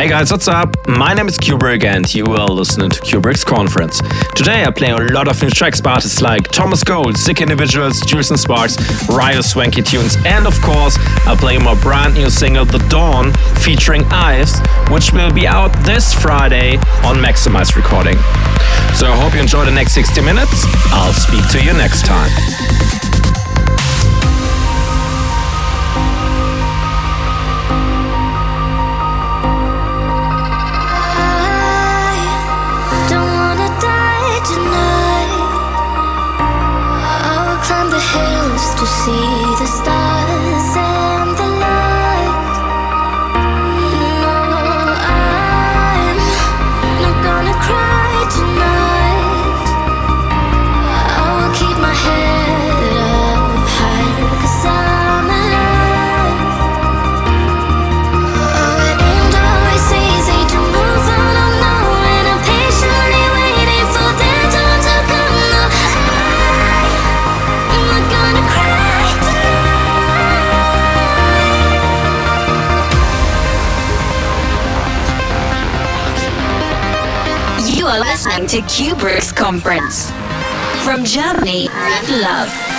Hey guys, what's up? My name is Cuebrick and you are listening to Cuebrick's Conference. Today I play a lot of new tracks by artists like Thomas Gold, Sick Individuals, Jewelz Sparks, Ryo Swanky Tunes, and of course I play my brand new single The Dawn featuring Ilves, which will be out this Friday on Maxximize Recording. So I hope you enjoy the next 60 minutes. I'll speak to you next time. Listening to Cuebrick's conference. From Germany, love.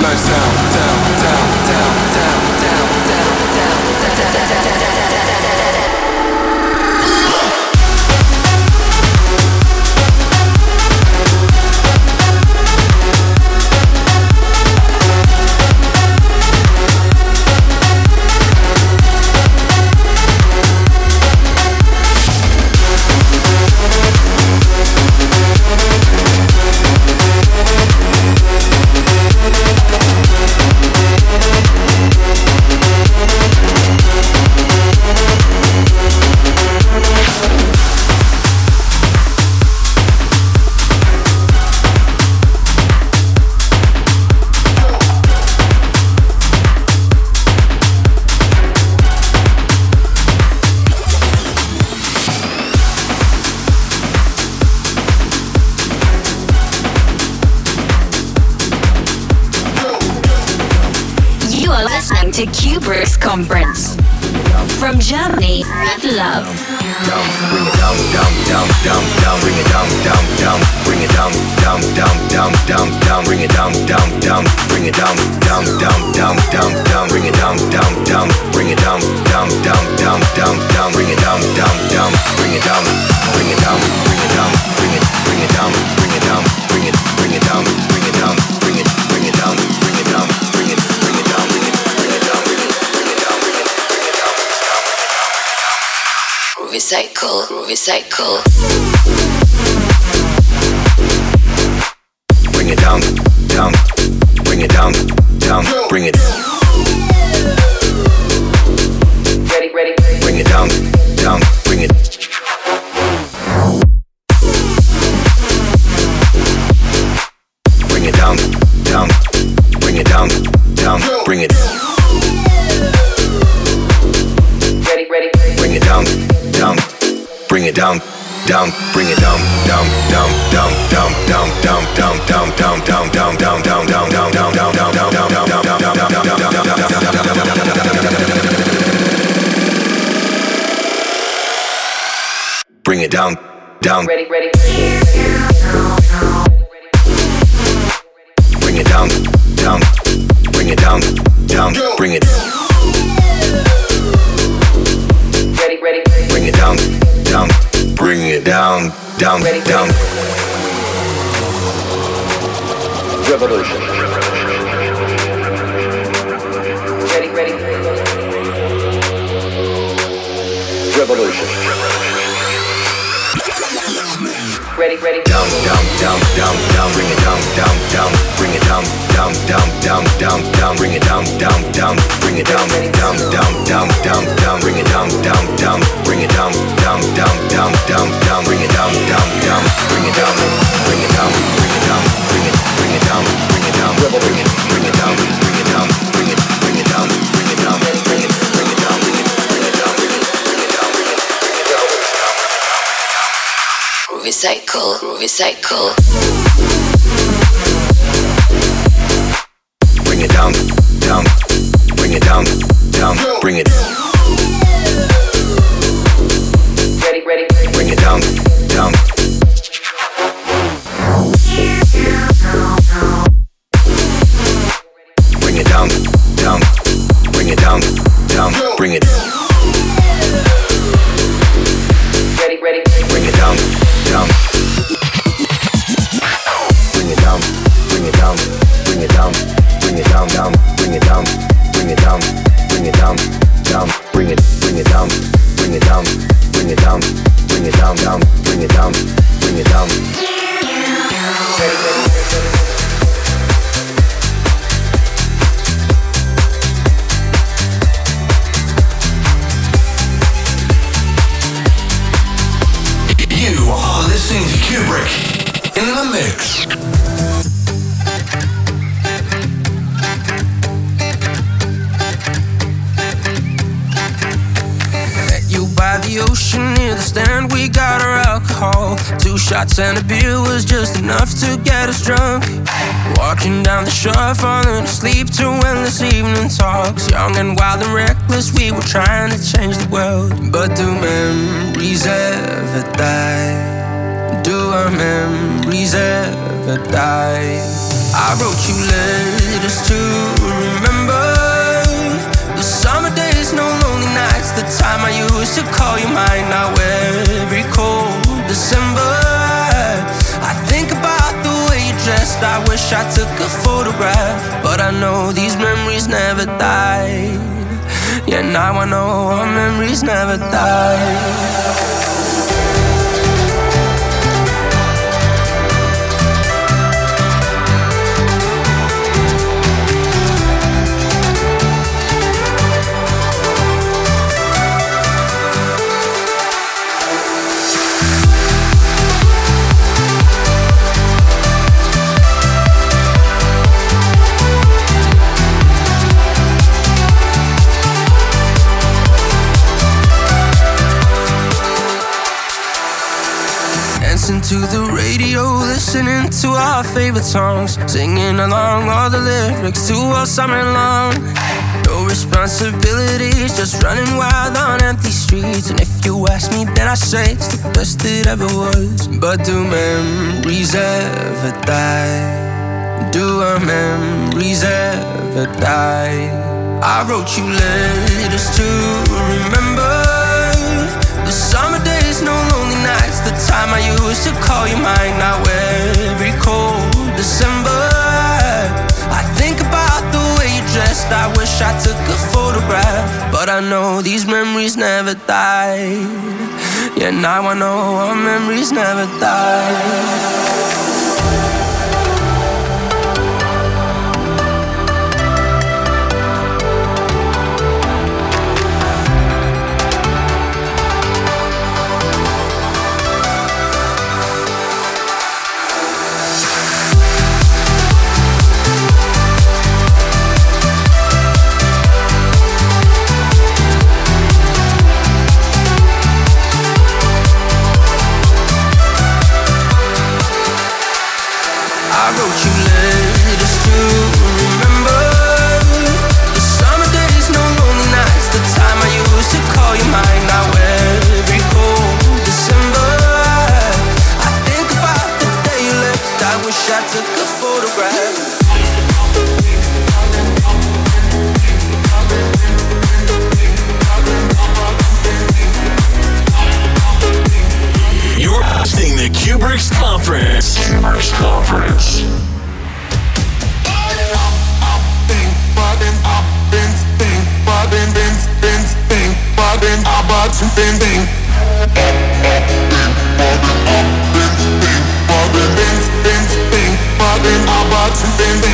slows down, down, down. Bring it. Down, songs, singing along all the lyrics to all summer long. No responsibilities, just running wild on empty streets. And if you ask me, then I say it's the best it ever was. But do memories ever die? Do our memories ever die? I wrote you letters to remember the summer days, no lonely nights, the time I used to call you mine. Now every cold December. I think about the way you dressed. I wish I took a photograph, but I know these memories never die. Yeah, now I know our memories never die. I took a photograph. You're hosting the Cuebrick's Conference. Bing, bing something.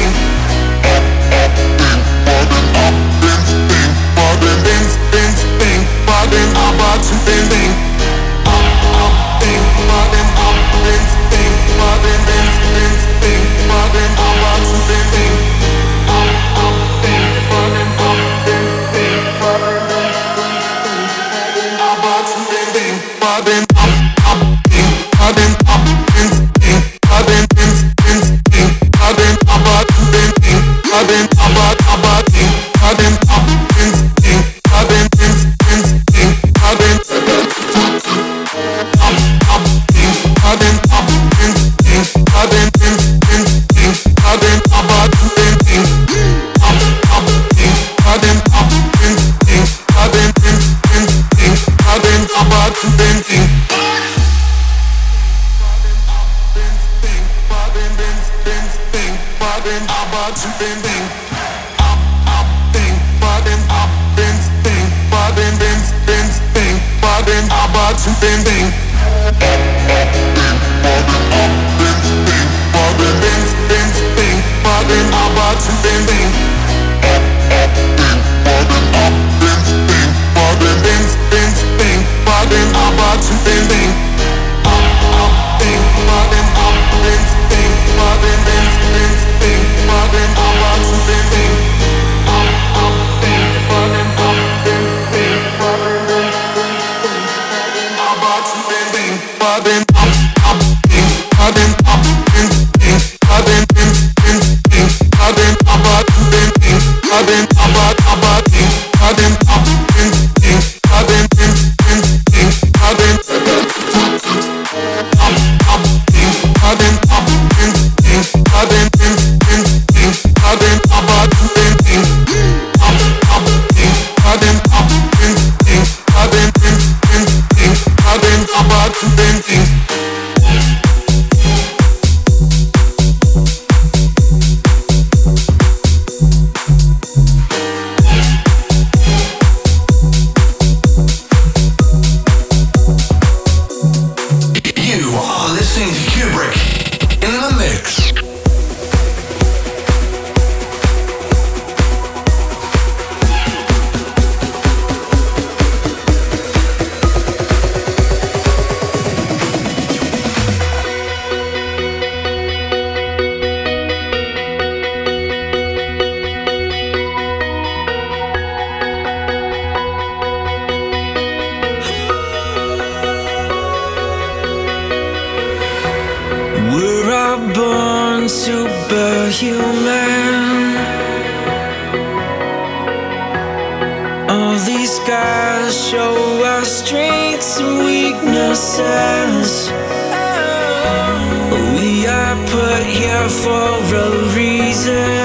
here for a reason.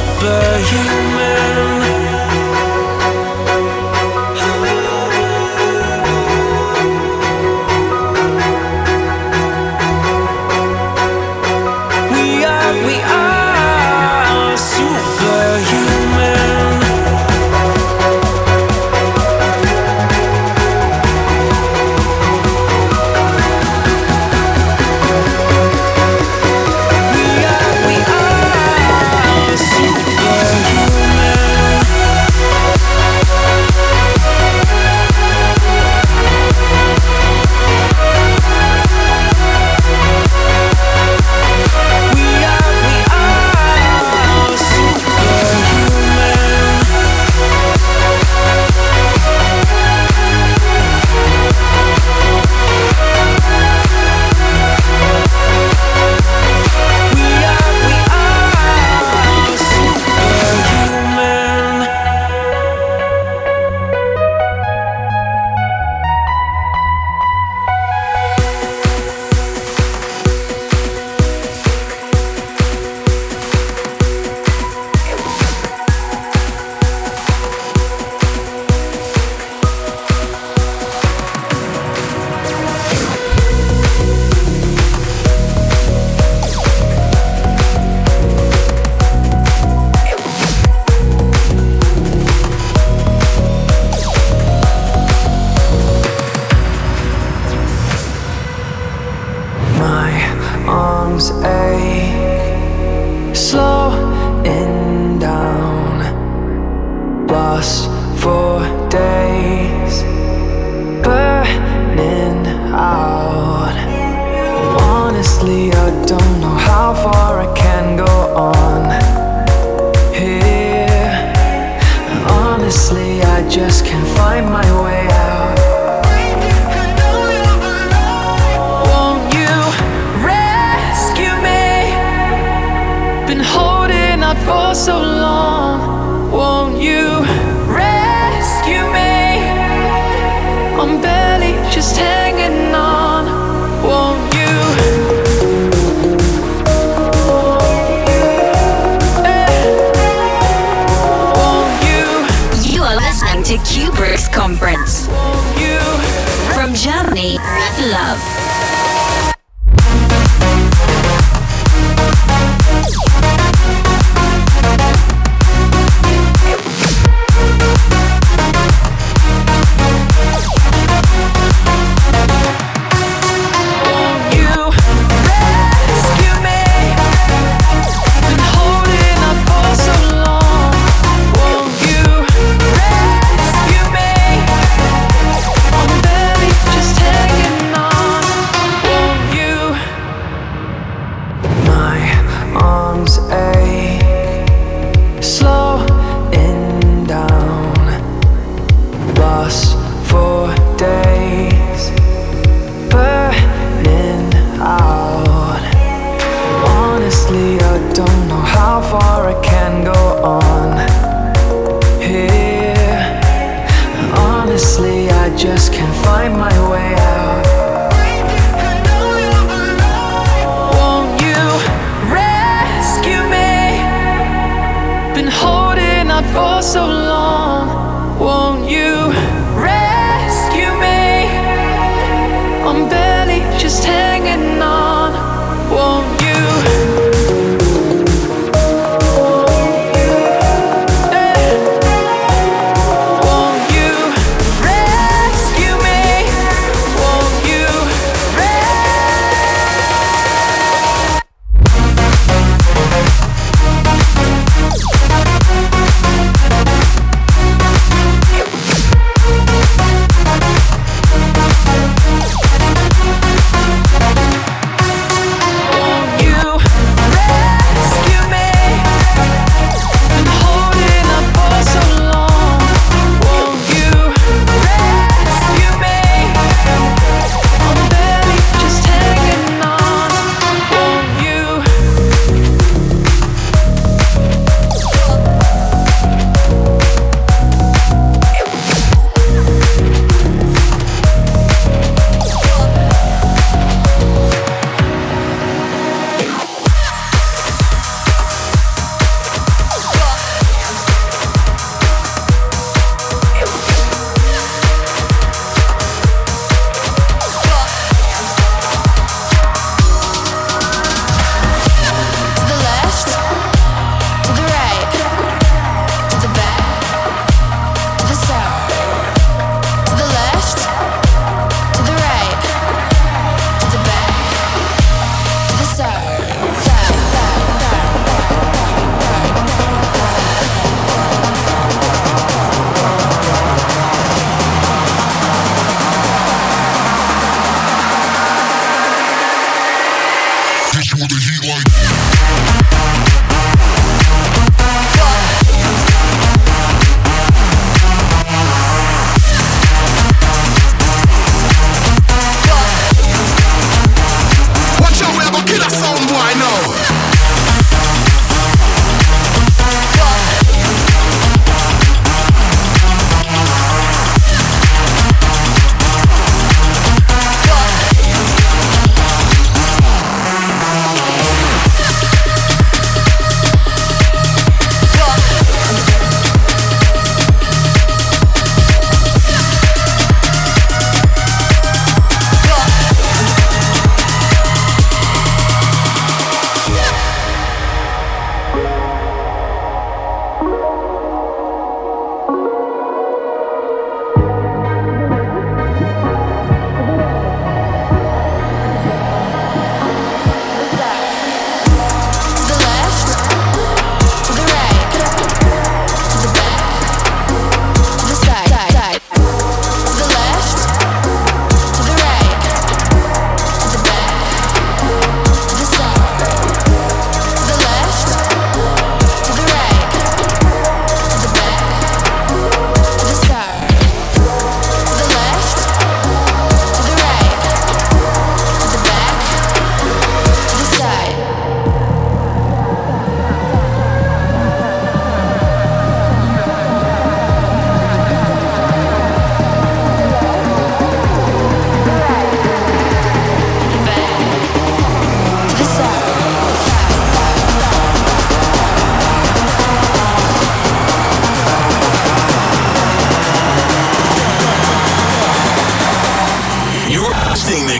superhuman out. Honestly, I don't know how far I can go on here. Honestly, I just can't find my way out. Won't you rescue me? Been holding out for so long. Conference. From Germany, love. for so long, won't you?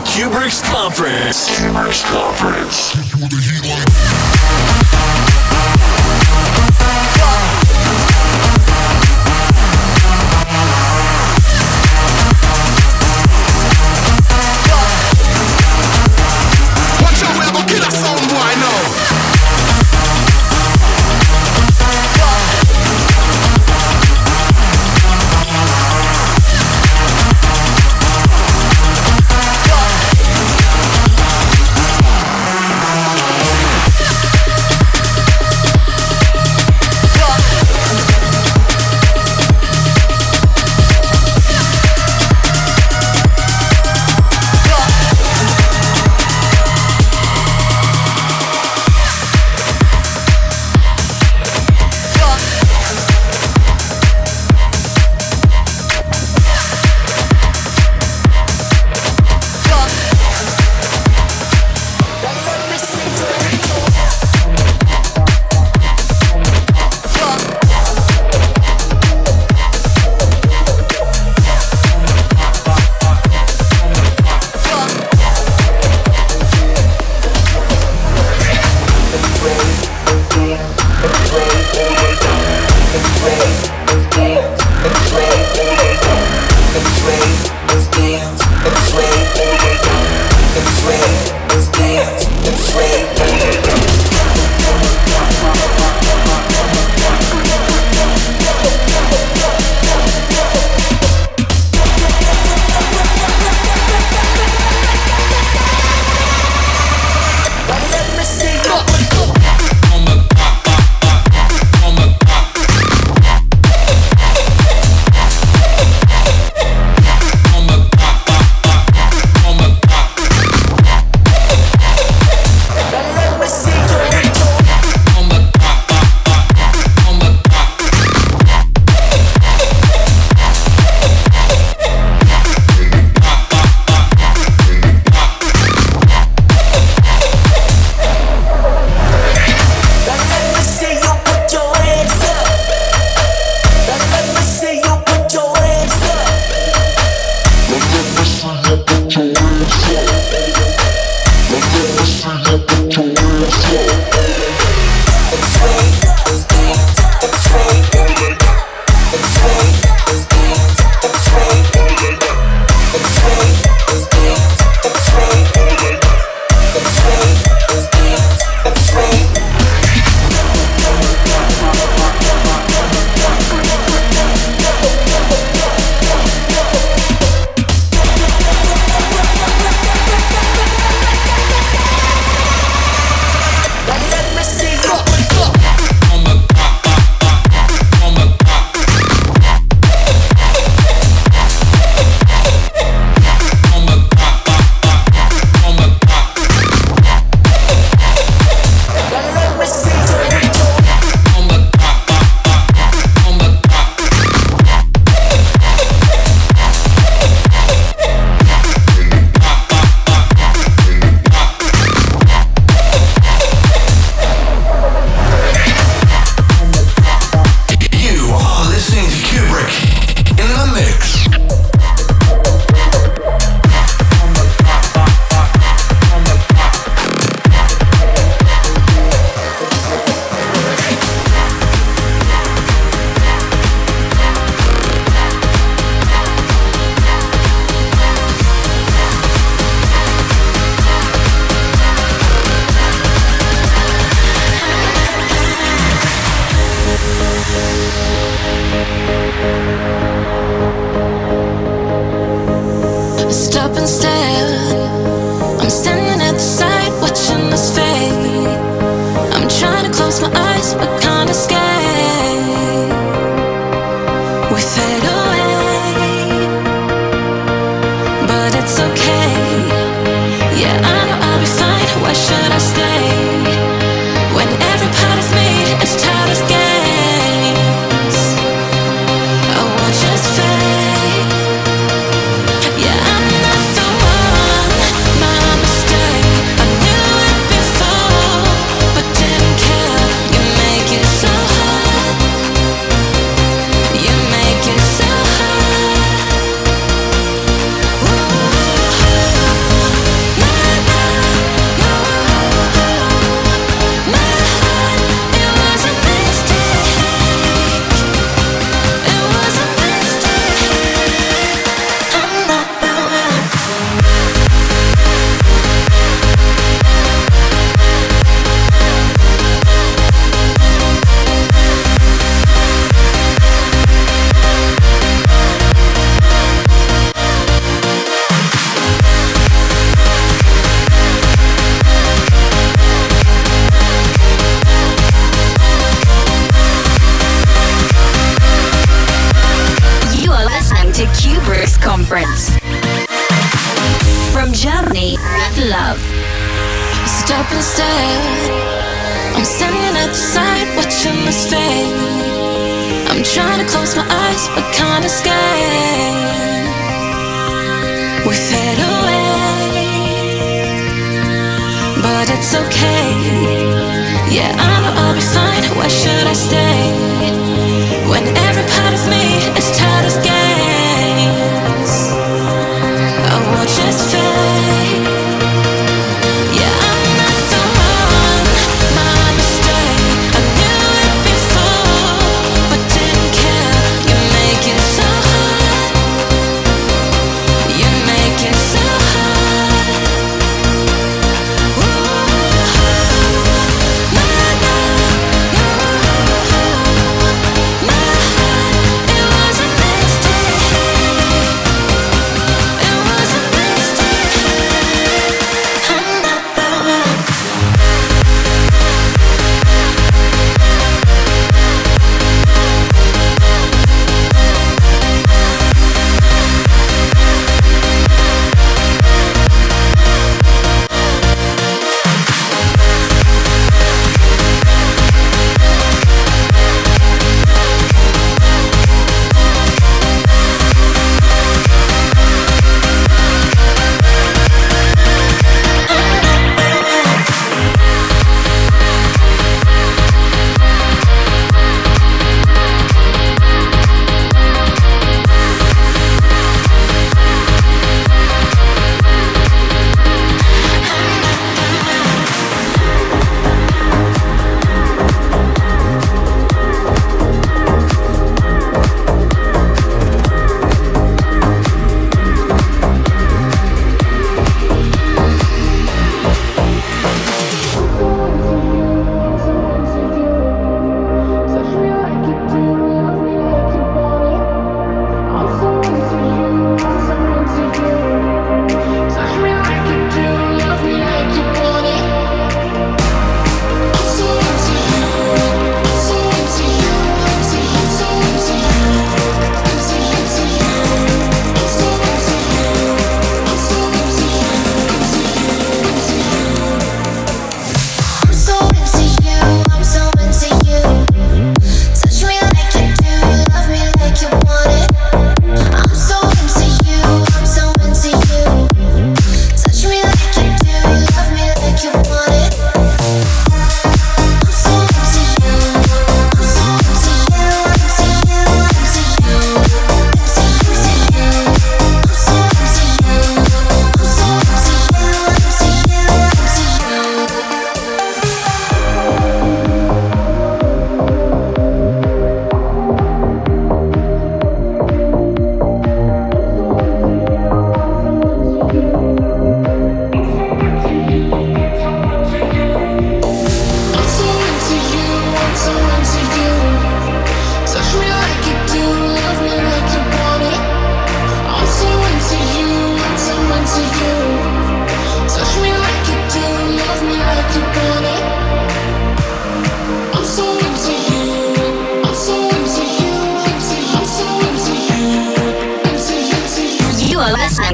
Cuebrick's Conference. Cuebrick's Conference. Stop and stare. I'm standing at the side watching this fade. I'm trying to close my eyes but kinda scared. We fade away, but it's okay. Yeah, I know I'll be fine. Why should I stay?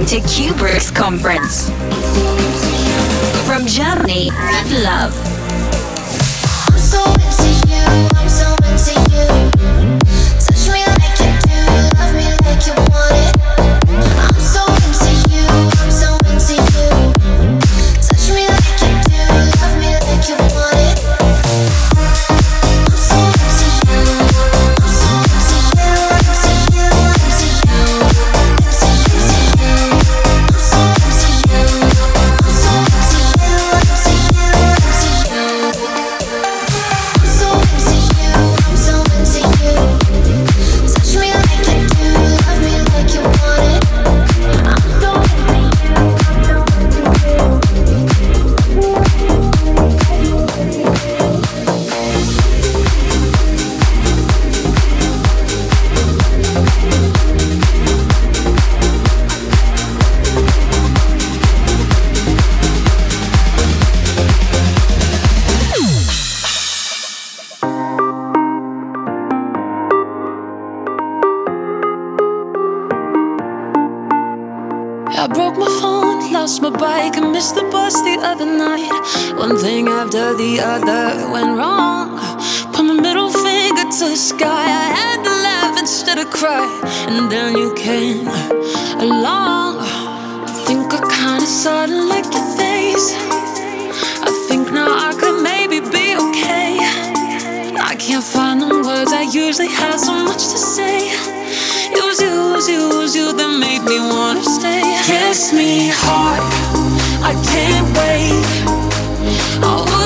to Cuebrick's conference. From Germany, love. usually have so much to say. It was you, it was you, it was you that made me wanna stay. Kiss me hard, I can't wait. I'll